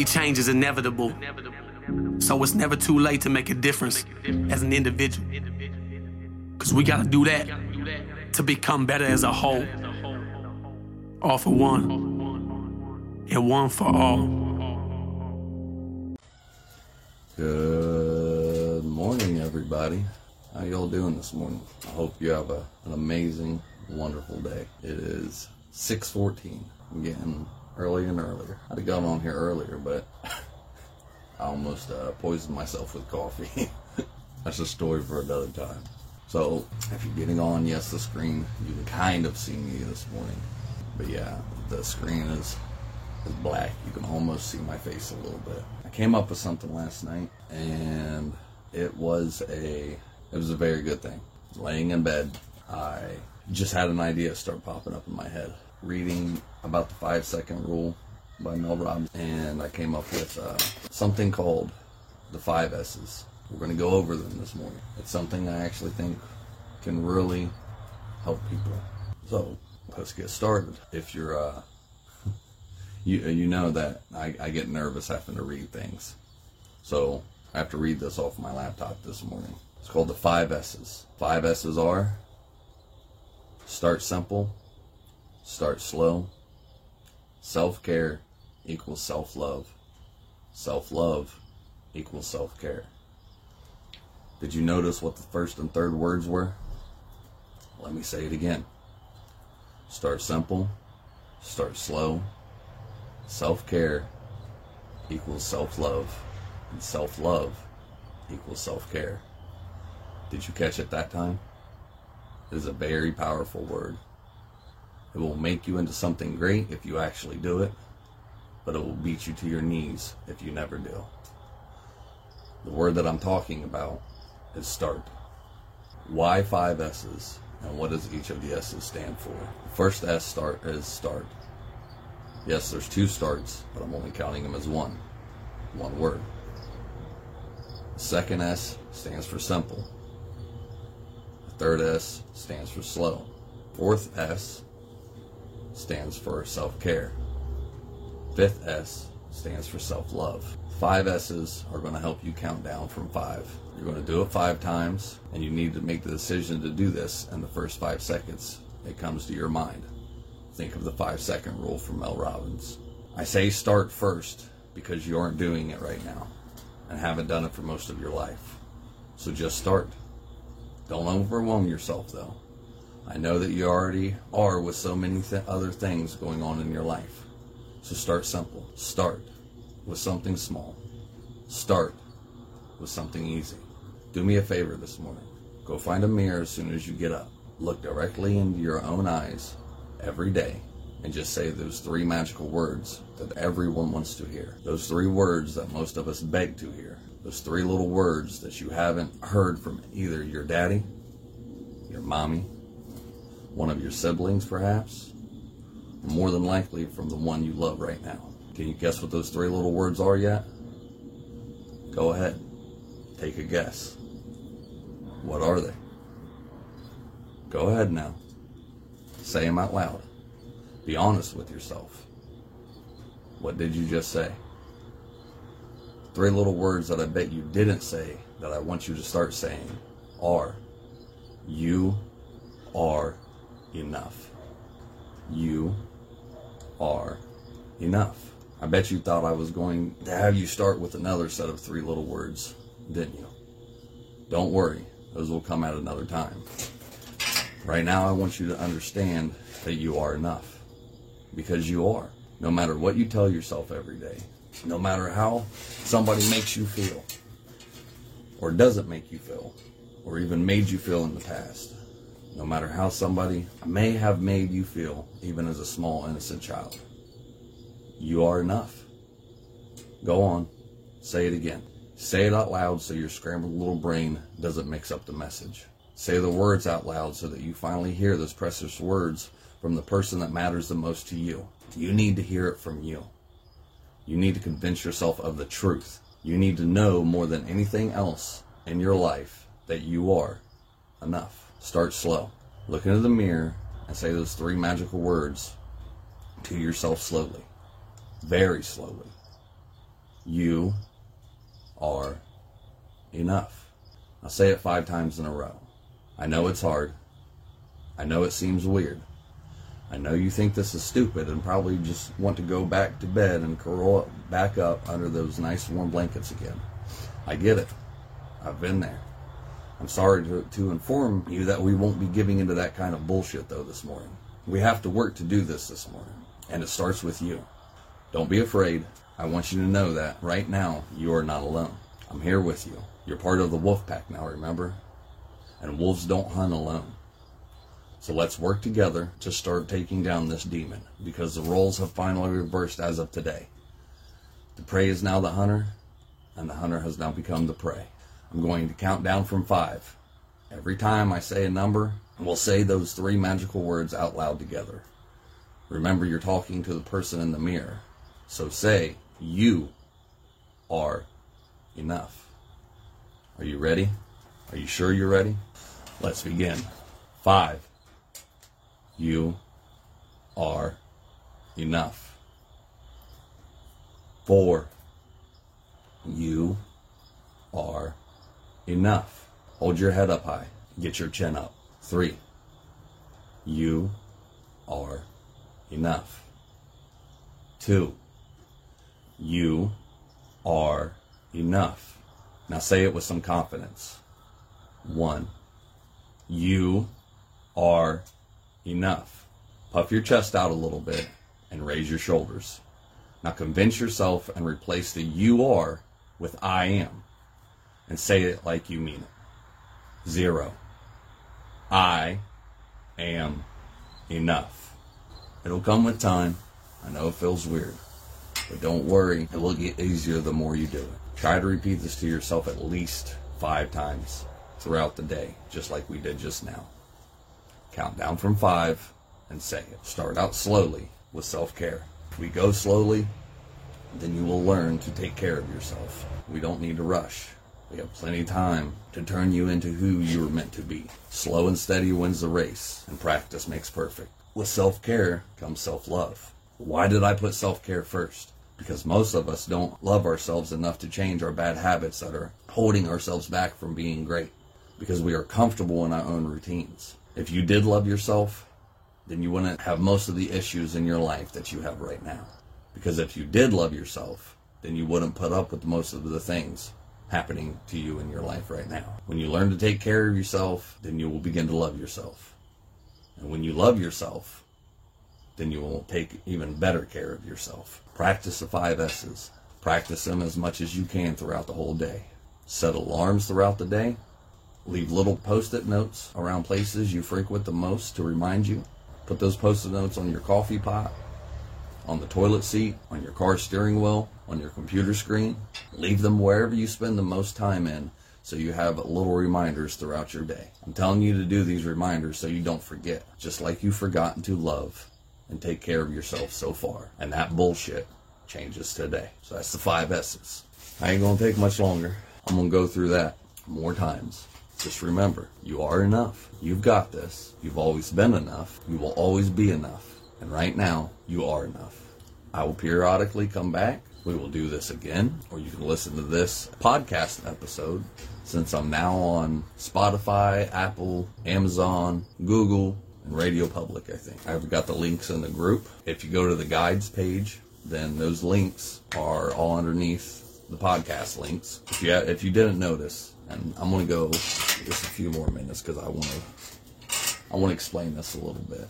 see change is inevitable. So it's never too late to make a difference as an individual. Cause we gotta do that to become better as a whole. All for one, and one for all. Good morning, everybody. How y'all doing this morning? I hope you have a, an amazing, wonderful day. It is 6:14. I'm getting earlier and earlier. I'd have gone on here earlier, but I almost uh, poisoned myself with coffee. That's a story for another time. So, if you're getting on, yes, the screen, you can kind of see me this morning. But yeah, the screen is is black. You can almost see my face a little bit. I came up with something last night, and it was a it was a very good thing. Laying in bed, I just had an idea start popping up in my head. Reading about the five second rule by Mel Robbins, and I came up with uh, something called the five S's. We're going to go over them this morning. It's something I actually think can really help people. So let's get started. If you're, uh, you you know that I, I get nervous having to read things, so I have to read this off my laptop this morning. It's called the five S's. Five S's are start simple, start slow, self care equals self love, self love equals self care. Did you notice what the first and third words were? Let me say it again. Start simple, start slow, self care equals self love, and self love equals self care. Did you catch it that time? It is a very powerful word. It will make you into something great if you actually do it, but it will beat you to your knees if you never do. The word that I'm talking about is start. Why five S's and what does each of the S's stand for? The first S start is start. Yes, there's two starts, but I'm only counting them as one. One word. The second S stands for simple. The third S stands for slow. Fourth S stands for self care. Fifth S stands for self love. Five S's are going to help you count down from five. You're going to do it five times, and you need to make the decision to do this in the first five seconds it comes to your mind. Think of the five second rule from Mel Robbins. I say start first because you aren't doing it right now and haven't done it for most of your life. So just start. Don't overwhelm yourself though. I know that you already are with so many th- other things going on in your life. So start simple. Start with something small. Start with something easy. Do me a favor this morning. Go find a mirror as soon as you get up. Look directly into your own eyes every day and just say those three magical words that everyone wants to hear. Those three words that most of us beg to hear. Those three little words that you haven't heard from either your daddy, your mommy, one of your siblings perhaps, or more than likely from the one you love right now. Can you guess what those three little words are yet? Go ahead. Take a guess. What are they? Go ahead now. Say them out loud. Be honest with yourself. What did you just say? Three little words that I bet you didn't say that I want you to start saying are You are enough. You are enough. I bet you thought I was going to have you start with another set of three little words, didn't you? Don't worry, those will come at another time. Right now, I want you to understand that you are enough. Because you are. No matter what you tell yourself every day, no matter how somebody makes you feel, or doesn't make you feel, or even made you feel in the past, no matter how somebody may have made you feel, even as a small, innocent child, you are enough. Go on, say it again. Say it out loud so your scrambled little brain doesn't mix up the message. Say the words out loud so that you finally hear those precious words from the person that matters the most to you. You need to hear it from you. You need to convince yourself of the truth. You need to know more than anything else in your life that you are enough. Start slow. Look into the mirror and say those three magical words to yourself slowly, very slowly. You are enough. I'll say it five times in a row. I know it's hard. I know it seems weird. I know you think this is stupid and probably just want to go back to bed and curl back up under those nice warm blankets again. I get it. I've been there. I'm sorry to, to inform you that we won't be giving into that kind of bullshit though this morning. We have to work to do this this morning, and it starts with you. Don't be afraid. I want you to know that right now you are not alone. I'm here with you. You're part of the wolf pack now, remember? And wolves don't hunt alone. So let's work together to start taking down this demon because the roles have finally reversed as of today. The prey is now the hunter, and the hunter has now become the prey. I'm going to count down from five. Every time I say a number, we'll say those three magical words out loud together. Remember, you're talking to the person in the mirror. So say, You are enough. Are you ready? Are you sure you're ready? Let's begin. Five. You are enough. Four. You are enough. Hold your head up high. Get your chin up. Three. You are enough. Two. You are enough. Now say it with some confidence. One. You are enough. Puff your chest out a little bit and raise your shoulders. Now convince yourself and replace the you are with I am and say it like you mean it. Zero. I am enough. It'll come with time. I know it feels weird, but don't worry. It will get easier the more you do it. Try to repeat this to yourself at least five times throughout the day, just like we did just now. Count down from five and say it. Start out slowly with self care. If we go slowly, then you will learn to take care of yourself. We don't need to rush. We have plenty of time to turn you into who you were meant to be. Slow and steady wins the race, and practice makes perfect. With self care comes self love. Why did I put self care first? Because most of us don't love ourselves enough to change our bad habits that are holding ourselves back from being great. Because we are comfortable in our own routines. If you did love yourself, then you wouldn't have most of the issues in your life that you have right now. Because if you did love yourself, then you wouldn't put up with most of the things happening to you in your life right now. When you learn to take care of yourself, then you will begin to love yourself. And when you love yourself, then you will take even better care of yourself. Practice the five S's. Practice them as much as you can throughout the whole day. Set alarms throughout the day. Leave little post it notes around places you frequent the most to remind you. Put those post it notes on your coffee pot, on the toilet seat, on your car steering wheel, on your computer screen. Leave them wherever you spend the most time in so you have little reminders throughout your day. I'm telling you to do these reminders so you don't forget, just like you've forgotten to love and take care of yourself so far. And that bullshit changes today. So that's the five S's. I ain't gonna take much longer. I'm gonna go through that more times. Just remember, you are enough. You've got this. You've always been enough. You will always be enough. And right now, you are enough. I will periodically come back. We will do this again, or you can listen to this podcast episode since I'm now on Spotify, Apple, Amazon, Google, and Radio Public, I think. I've got the links in the group. If you go to the guides page, then those links are all underneath the podcast links. If you, if you didn't notice, and I'm going to go just a few more minutes because I want to I want to explain this a little bit.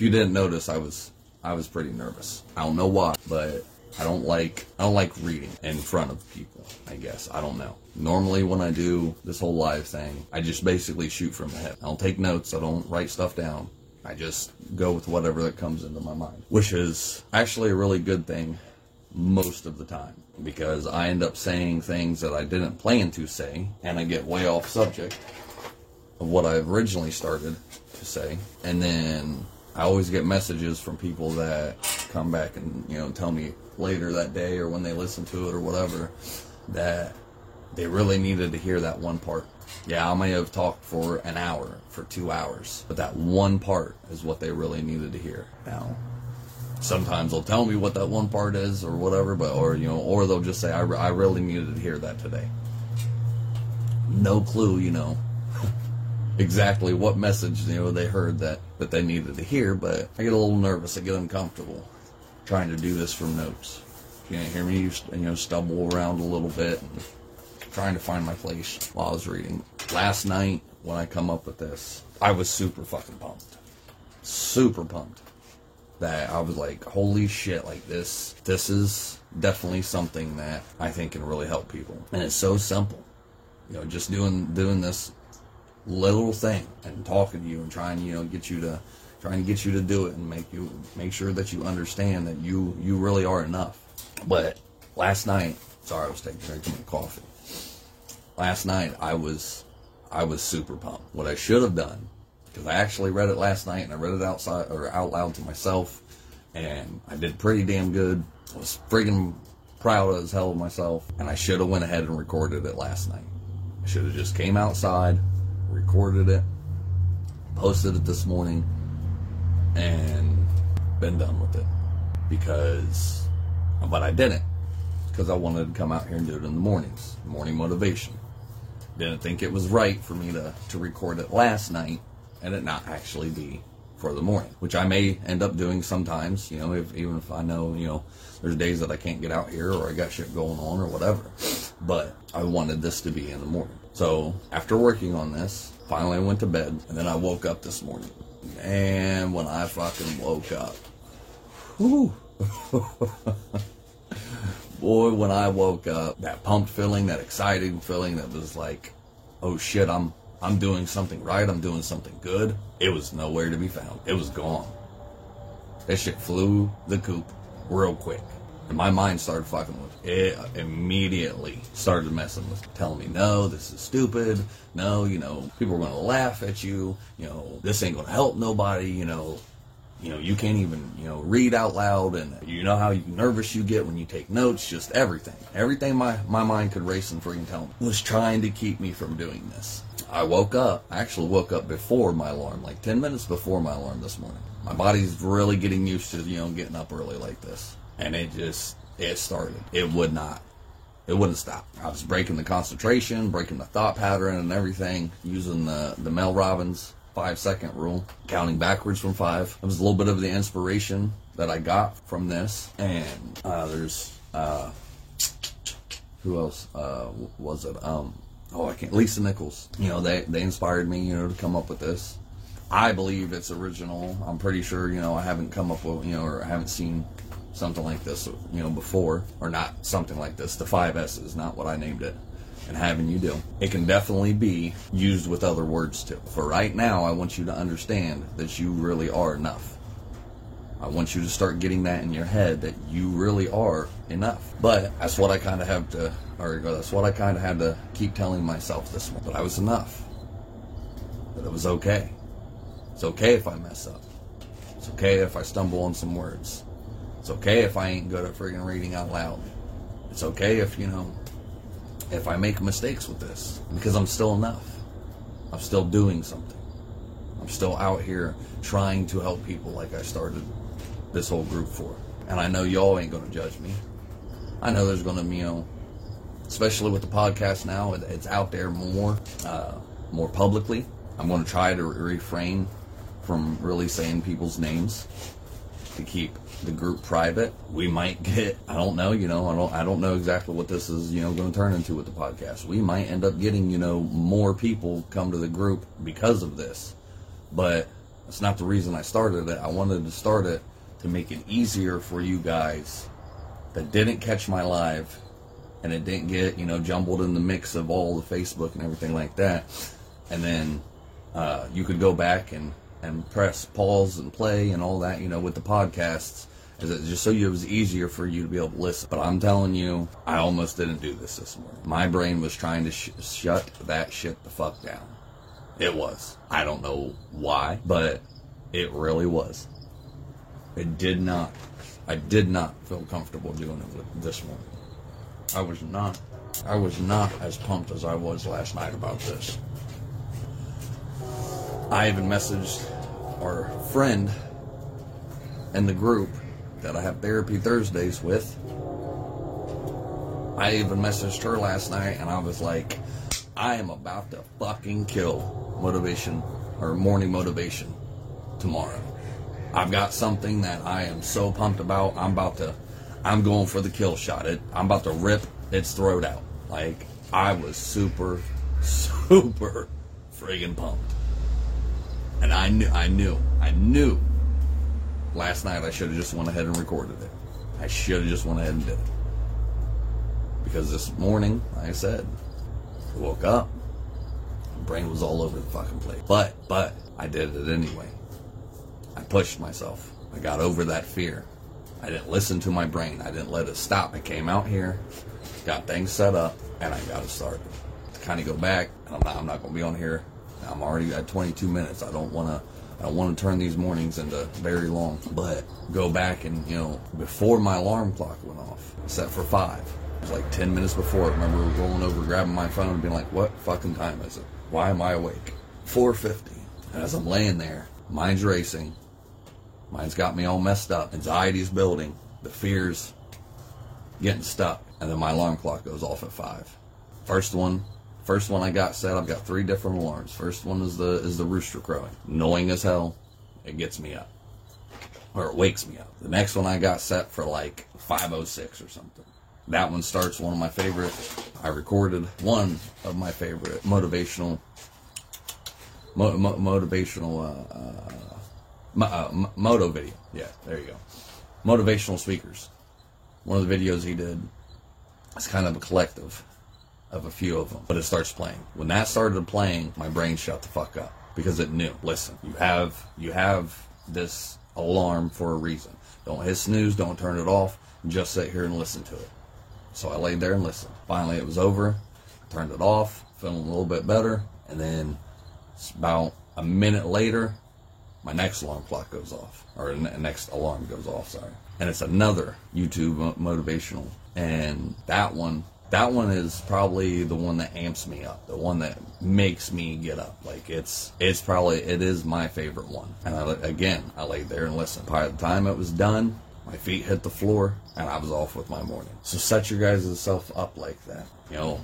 If you didn't notice, I was I was pretty nervous. I don't know why, but I don't like I don't like reading in front of people. I guess I don't know. Normally, when I do this whole live thing, I just basically shoot from the hip. I don't take notes. I don't write stuff down. I just go with whatever that comes into my mind, which is actually a really good thing most of the time because I end up saying things that I didn't plan to say and I get way off subject of what I originally started to say. And then I always get messages from people that come back and, you know, tell me later that day or when they listen to it or whatever that they really needed to hear that one part. Yeah, I may have talked for an hour, for two hours, but that one part is what they really needed to hear. Now, sometimes they'll tell me what that one part is or whatever, but or you know, or they'll just say, I, I really needed to hear that today. No clue, you know, exactly what message you know they heard that that they needed to hear, but I get a little nervous, I get uncomfortable trying to do this from notes. You can't hear me, you, you know, stumble around a little bit and trying to find my place while I was reading. Last night when I come up with this, I was super fucking pumped. Super pumped that I was like, holy shit, like this, this is definitely something that I think can really help people. And it's so simple. You know, just doing, doing this little thing and talking to you and trying, you know, get you to, trying to get you to do it and make you, make sure that you understand that you, you really are enough. But last night, sorry, I was taking a drinking my coffee. Last night, I was, I was super pumped. What I should have done because I actually read it last night and I read it outside or out loud to myself, and I did pretty damn good. I was friggin' proud as hell of myself, and I should have went ahead and recorded it last night. I should have just came outside, recorded it, posted it this morning, and been done with it. Because, but I didn't, because I wanted to come out here and do it in the mornings, morning motivation. Didn't think it was right for me to, to record it last night and it not actually be for the morning, which I may end up doing sometimes, you know, if, even if I know, you know, there's days that I can't get out here or I got shit going on or whatever. But I wanted this to be in the morning. So after working on this, finally I went to bed and then I woke up this morning. And when I fucking woke up, whew, boy, when I woke up, that pumped feeling, that exciting feeling that was like, oh shit, I'm I'm doing something right, I'm doing something good. It was nowhere to be found. It was gone. That shit flew the coop real quick. And my mind started fucking with it. Immediately started messing with, telling me, no, this is stupid. No, you know, people are going to laugh at you. You know, this ain't going to help nobody. You know, you know, you can't even, you know, read out loud and you know how nervous you get when you take notes, just everything. Everything my, my mind could race and freaking tell me was trying to keep me from doing this. I woke up, I actually woke up before my alarm, like 10 minutes before my alarm this morning. My body's really getting used to, you know, getting up early like this. And it just, it started. It would not. It wouldn't stop. I was breaking the concentration, breaking the thought pattern and everything, using the, the Mel Robbins five second rule, counting backwards from five. It was a little bit of the inspiration that I got from this. And uh, there's, uh, who else uh, was it? Um, oh, I can't. Lisa Nichols. You know, they they inspired me. You know, to come up with this. I believe it's original. I'm pretty sure. You know, I haven't come up with you know, or I haven't seen something like this. You know, before or not something like this. The five S's, not what I named it. And having you do. It can definitely be used with other words too. For right now, I want you to understand that you really are enough. I want you to start getting that in your head that you really are enough. But that's what I kind of have to, or that's what I kind of had to keep telling myself this morning. That I was enough. That it was okay. It's okay if I mess up. It's okay if I stumble on some words. It's okay if I ain't good at friggin' reading out loud. It's okay if, you know, if I make mistakes with this because I'm still enough. I'm still doing something. I'm still out here trying to help people like I started this whole group for. And I know y'all ain't going to judge me. I know there's going to, you know, especially with the podcast now, it's out there more, uh, more publicly. I'm going to try to refrain from really saying people's names to keep the group private. We might get, I don't know, you know, I don't, I don't know exactly what this is, you know, going to turn into with the podcast. We might end up getting, you know, more people come to the group because of this, but that's not the reason I started it. I wanted to start it to make it easier for you guys that didn't catch my live and it didn't get, you know, jumbled in the mix of all the Facebook and everything like that. And then uh, you could go back and, and press pause and play and all that, you know, with the podcasts. Just so it was easier for you to be able to listen. But I'm telling you, I almost didn't do this this morning. My brain was trying to sh- shut that shit the fuck down. It was. I don't know why, but it really was. It did not. I did not feel comfortable doing it this one. I was not. I was not as pumped as I was last night about this. I even messaged our friend in the group that I have therapy Thursdays with. I even messaged her last night and I was like, I am about to fucking kill motivation or morning motivation tomorrow. I've got something that I am so pumped about. I'm about to, I'm going for the kill shot. It, I'm about to rip its throat out. Like, I was super, super friggin' pumped. And I knew, I knew, I knew last night I should have just went ahead and recorded it. I should have just went ahead and did it. Because this morning, like I said, I woke up, my brain was all over the fucking place. But, but, I did it anyway. I pushed myself. I got over that fear. I didn't listen to my brain. I didn't let it stop. I came out here, got things set up, and I got it started. To kind of go back, and I'm not, I'm not going to be on here. I'm already at 22 minutes. I don't want to. I don't want to turn these mornings into very long, but go back and you know before my alarm clock went off, set for five. It was like 10 minutes before. I remember rolling over, grabbing my phone, and being like, "What fucking time is it? Why am I awake?" 4:50. And as I'm laying there, mind's racing. Mind's got me all messed up. Anxiety's building. The fears getting stuck. And then my alarm clock goes off at five. First one, first one I got set. I've got three different alarms. First one is the is the rooster crowing, annoying as hell. It gets me up, or it wakes me up. The next one I got set for like 5:06 or something. That one starts one of my favorite. I recorded one of my favorite motivational, mo- mo- motivational uh, uh, Mo- uh, moto video. Yeah, there you go. Motivational speakers. One of the videos he did. It's kind of a collective of a few of them, but it starts playing. When that started playing, my brain shut the fuck up because it knew. Listen, you have you have this alarm for a reason. Don't hit snooze. Don't turn it off. Just sit here and listen to it. So I laid there and listened. Finally, it was over. Turned it off. Feeling a little bit better, and then about a minute later, my next alarm clock goes off, or next alarm goes off. Sorry, and it's another YouTube motivational, and that one, that one is probably the one that amps me up, the one that makes me get up. Like it's, it's probably, it is my favorite one. And I, again, I laid there and listened. By the time it was done, my feet hit the floor, and I was off with my morning. So set your guys' self up like that. You know,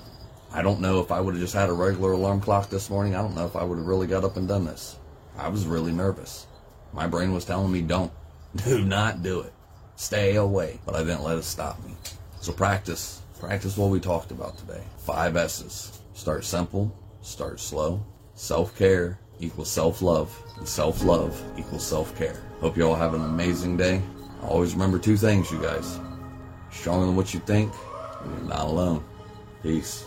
I don't know if I would have just had a regular alarm clock this morning. I don't know if I would have really got up and done this. I was really nervous. My brain was telling me, don't. Do not do it. Stay away. But I didn't let it stop me. So practice. Practice what we talked about today. Five S's. Start simple. Start slow. Self-care equals self-love. And self-love equals self-care. Hope you all have an amazing day. Always remember two things, you guys. Stronger than what you think. And you're not alone. Peace.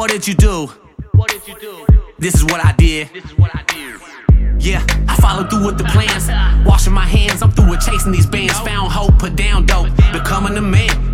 What did you do? What did you do? This is what I did. This is what I did. Yeah, I followed through with the plans. Washing my hands, I'm through with chasing these bands. Found hope, put down dope, becoming a man.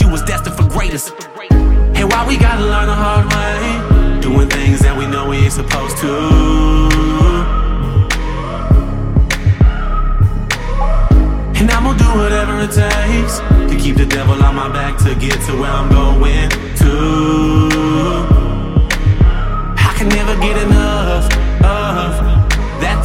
you was destined for greatness. And why we gotta learn the hard way, doing things that we know we ain't supposed to. And I'm gonna do whatever it takes to keep the devil on my back to get to where I'm going to. I can never get enough of that